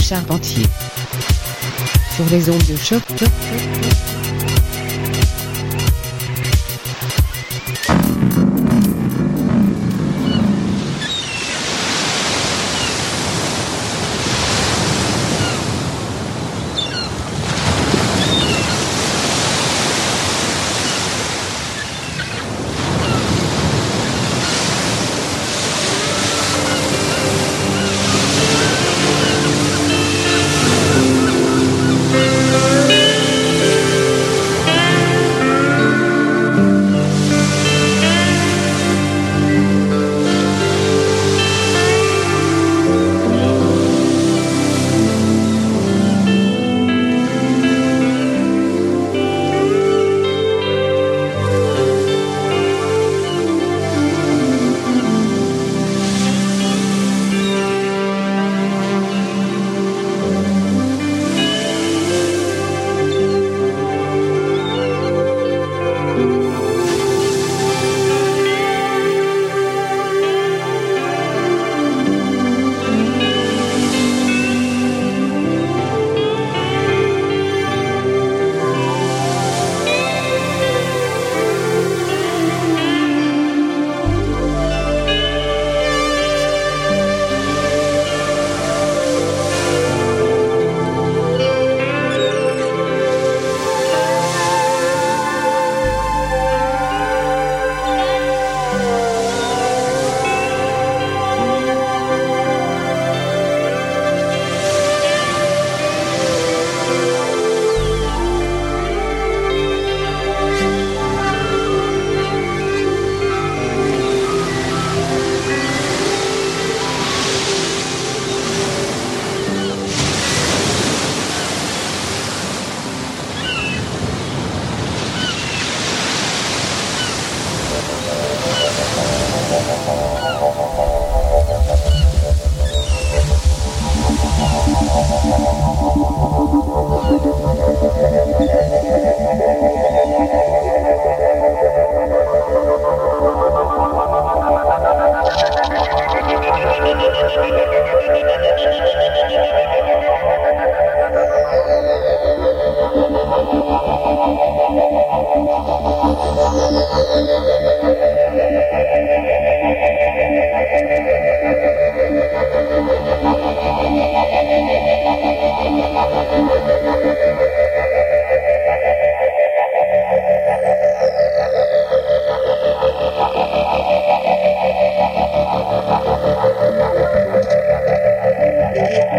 Charpentier sur les ondes de choc.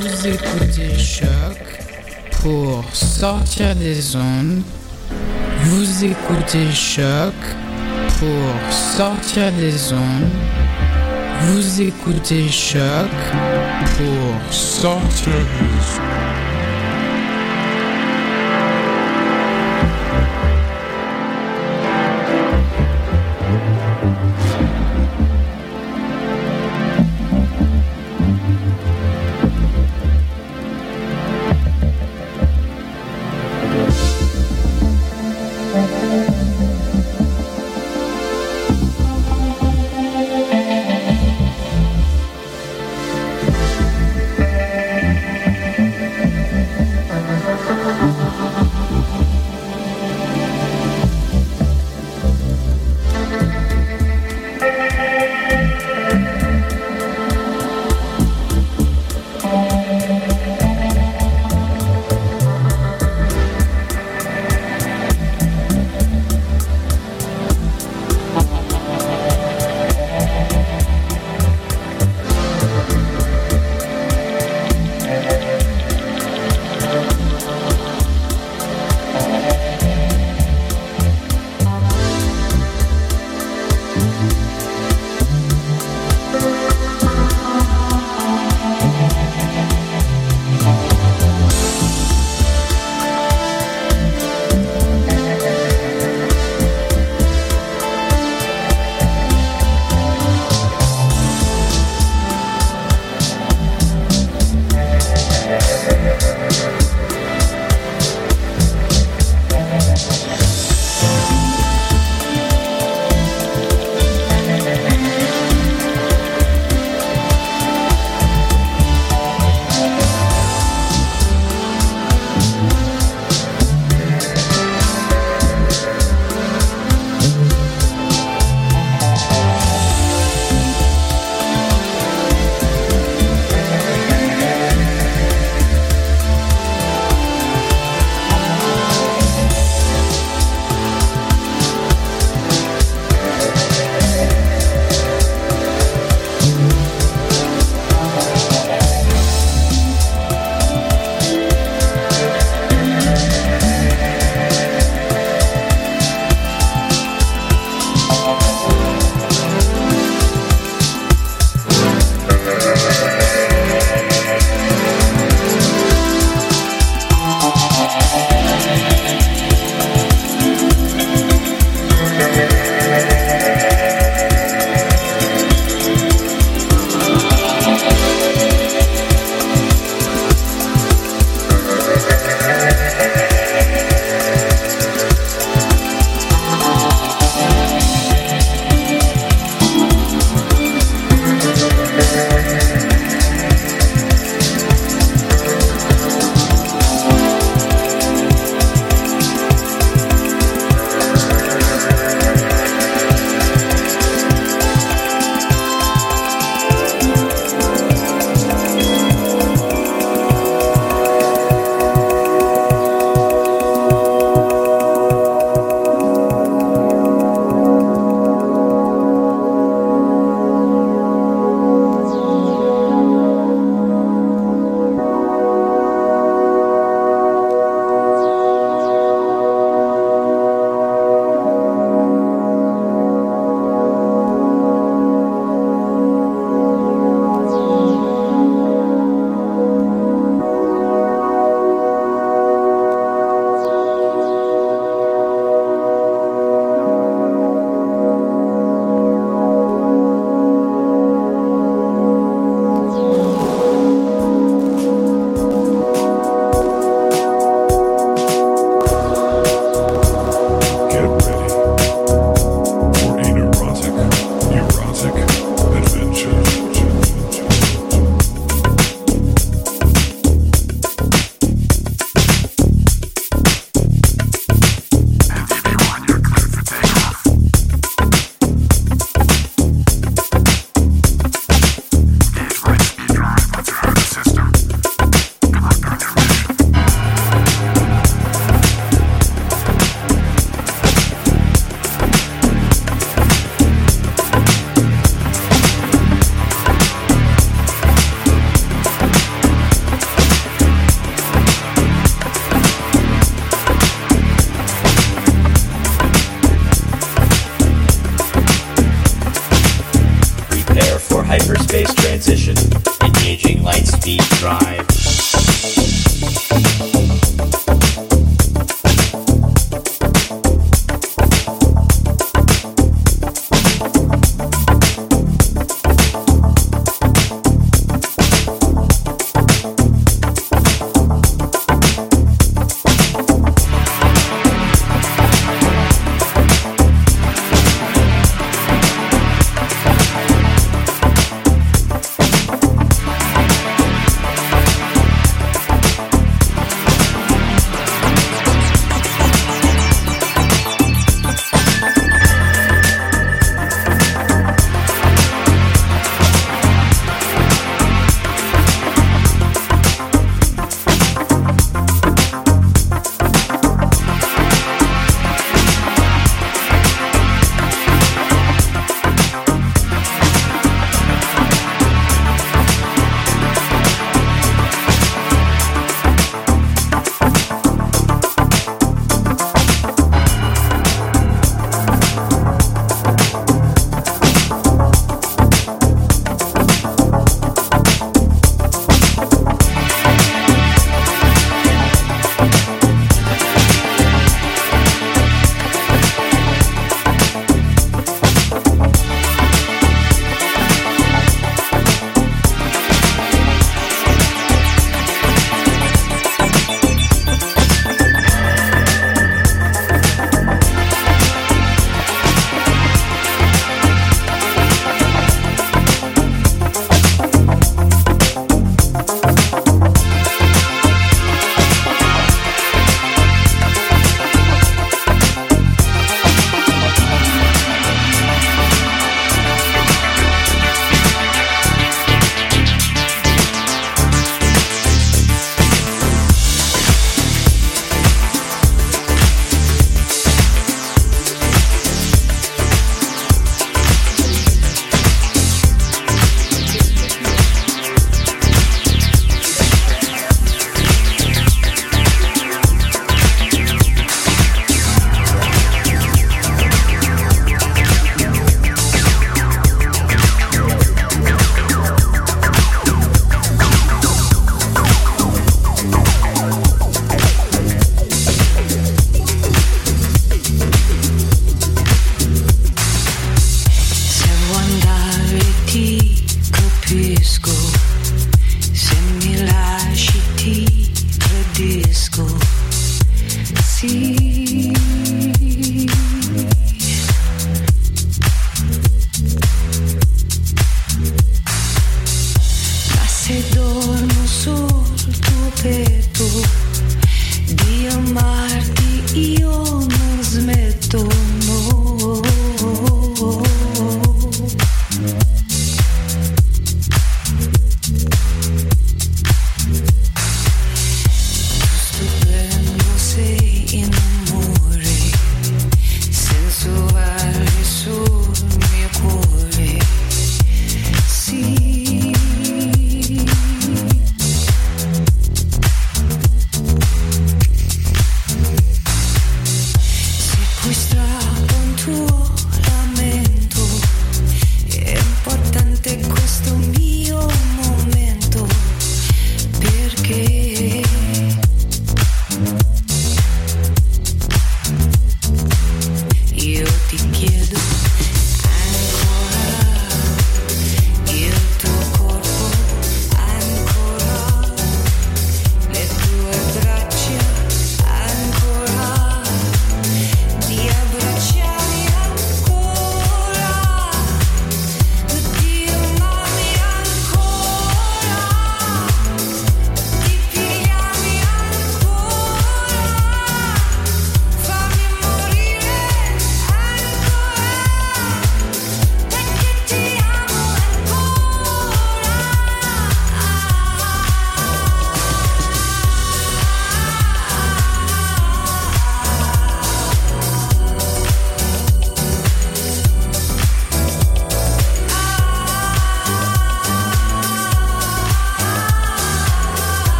Vous écoutez Choc pour sortir des ondes. Vous écoutez Choc pour sortir des ondes. Vous écoutez Choc pour sortir des ondes.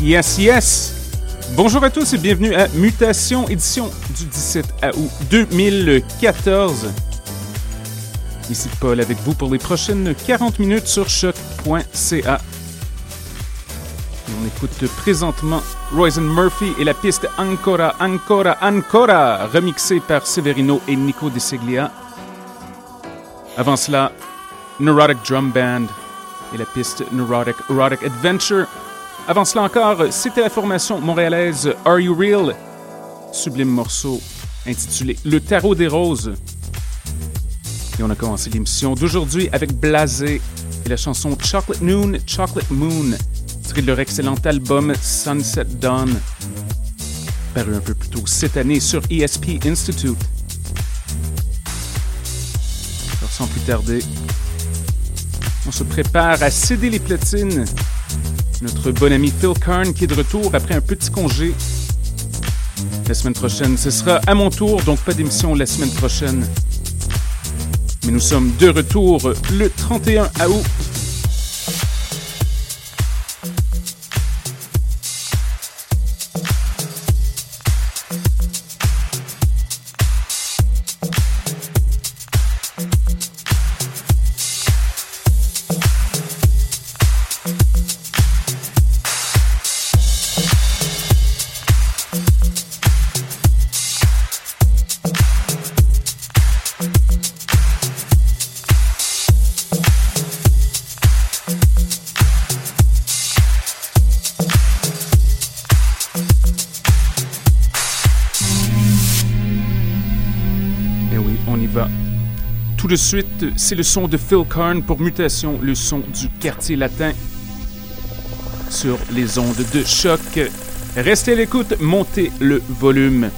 Yes, yes! Bonjour à tous et bienvenue à Mutation, édition du 17 août 2014. Ici Paul avec vous pour les prochaines 40 minutes sur choc.ca. On écoute présentement Royce Murphy et la piste Ancora, Ancora, Ancora, remixée par Severino et Nico De Seglia. Avant cela, Neurotic Drum Band et la piste Neurotic Erotic Adventure. Avant cela encore, c'était la formation montréalaise Are You Real? Sublime morceau intitulé Le Tarot des Roses. Et on a commencé l'émission d'aujourd'hui avec Blasé et la chanson Chocolate Noon, Chocolate Moon, tirée de leur excellent album Sunset Dawn, paru un peu plus tôt cette année sur ESP Institute. Alors sans plus tarder, on se prépare à céder les platines. Notre bon ami Phil Karn qui est de retour après un petit congé. La semaine prochaine, ce sera à mon tour, donc pas d'émission la semaine prochaine. Mais nous sommes de retour le 31 août de suite, c'est le son de Phil Karn pour Mutation, le son du quartier latin sur les ondes de choc. Restez à l'écoute, montez le volume.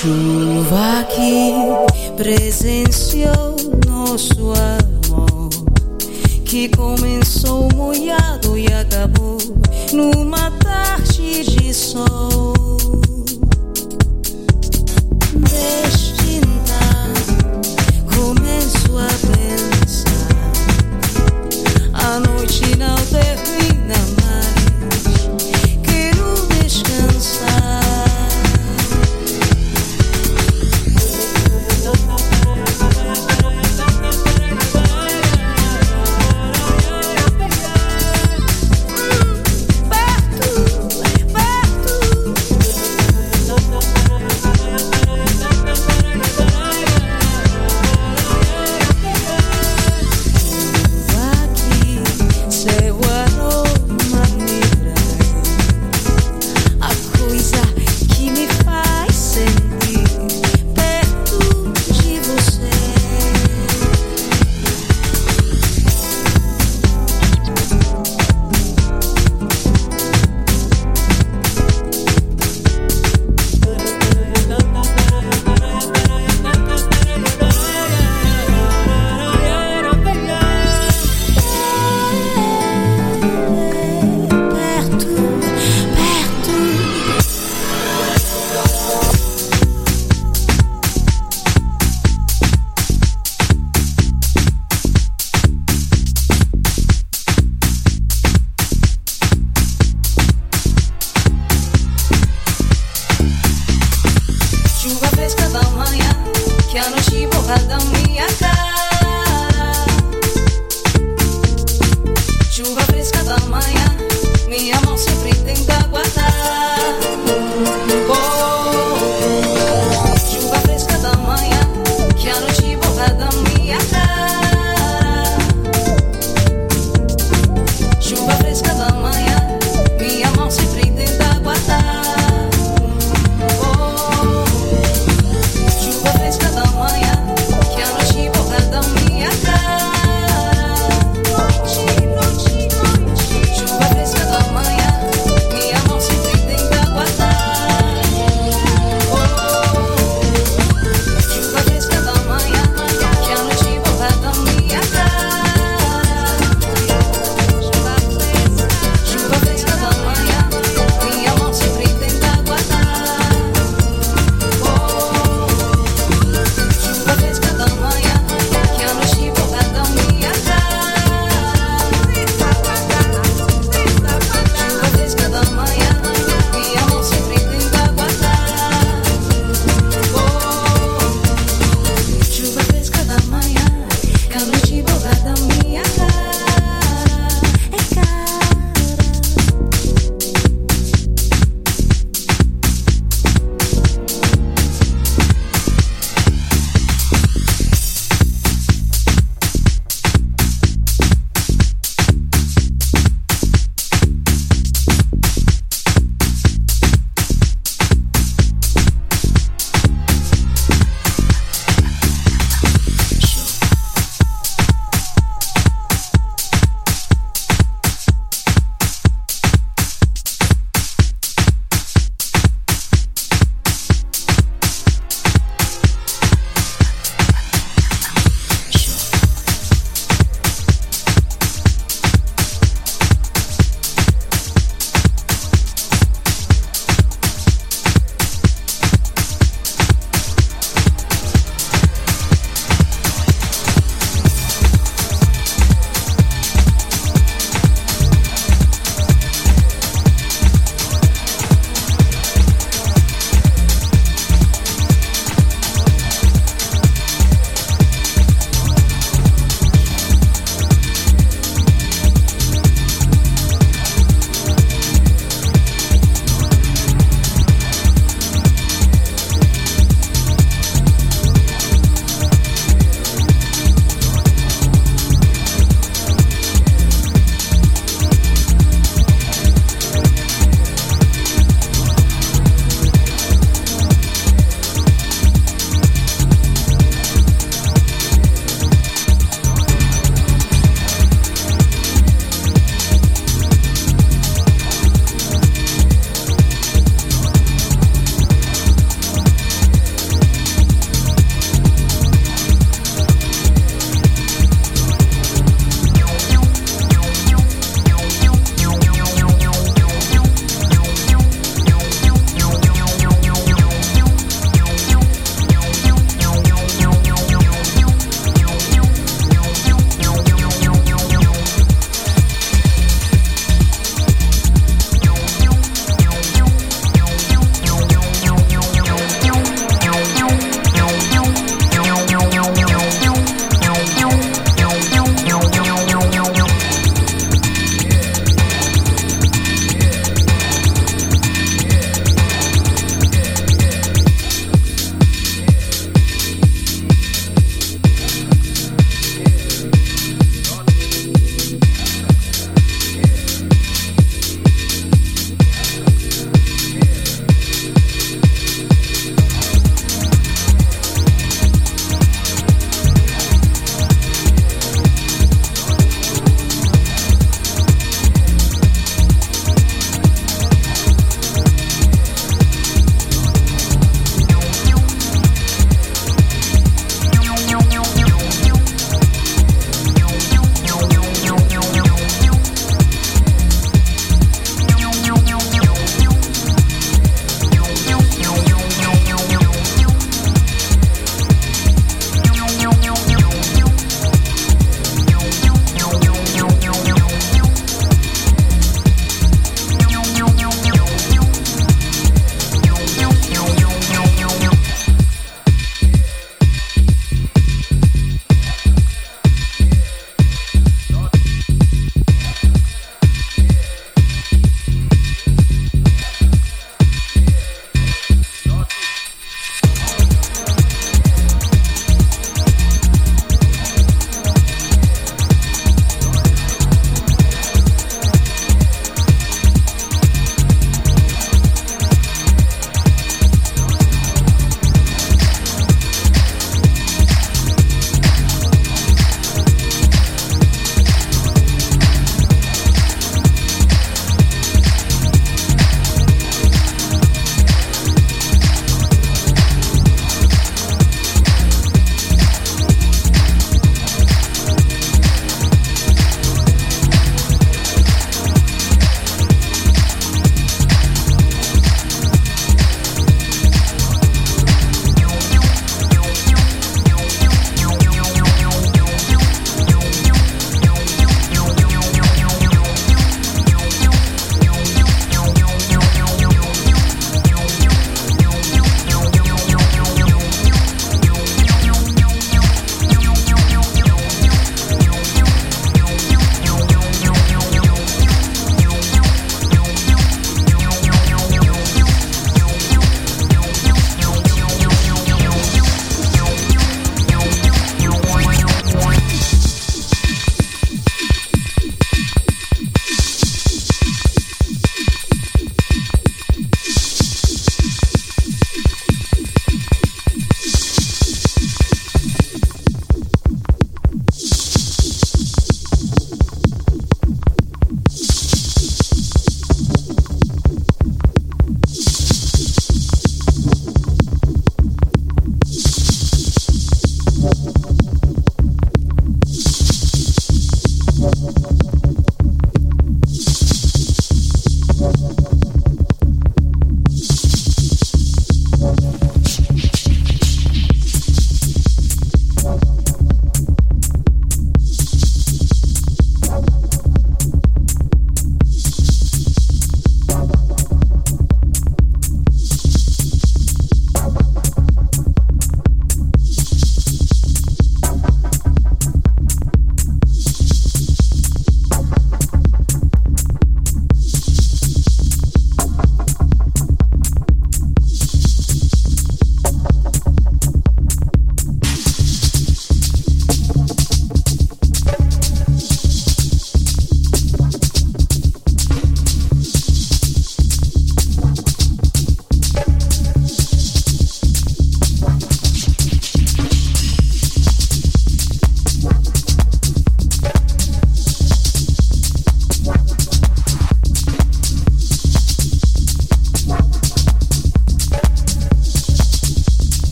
chuva que presenciou nosso amor, que começou molhado e acabou numa tarde de sol. Destinta, começo a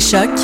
Choc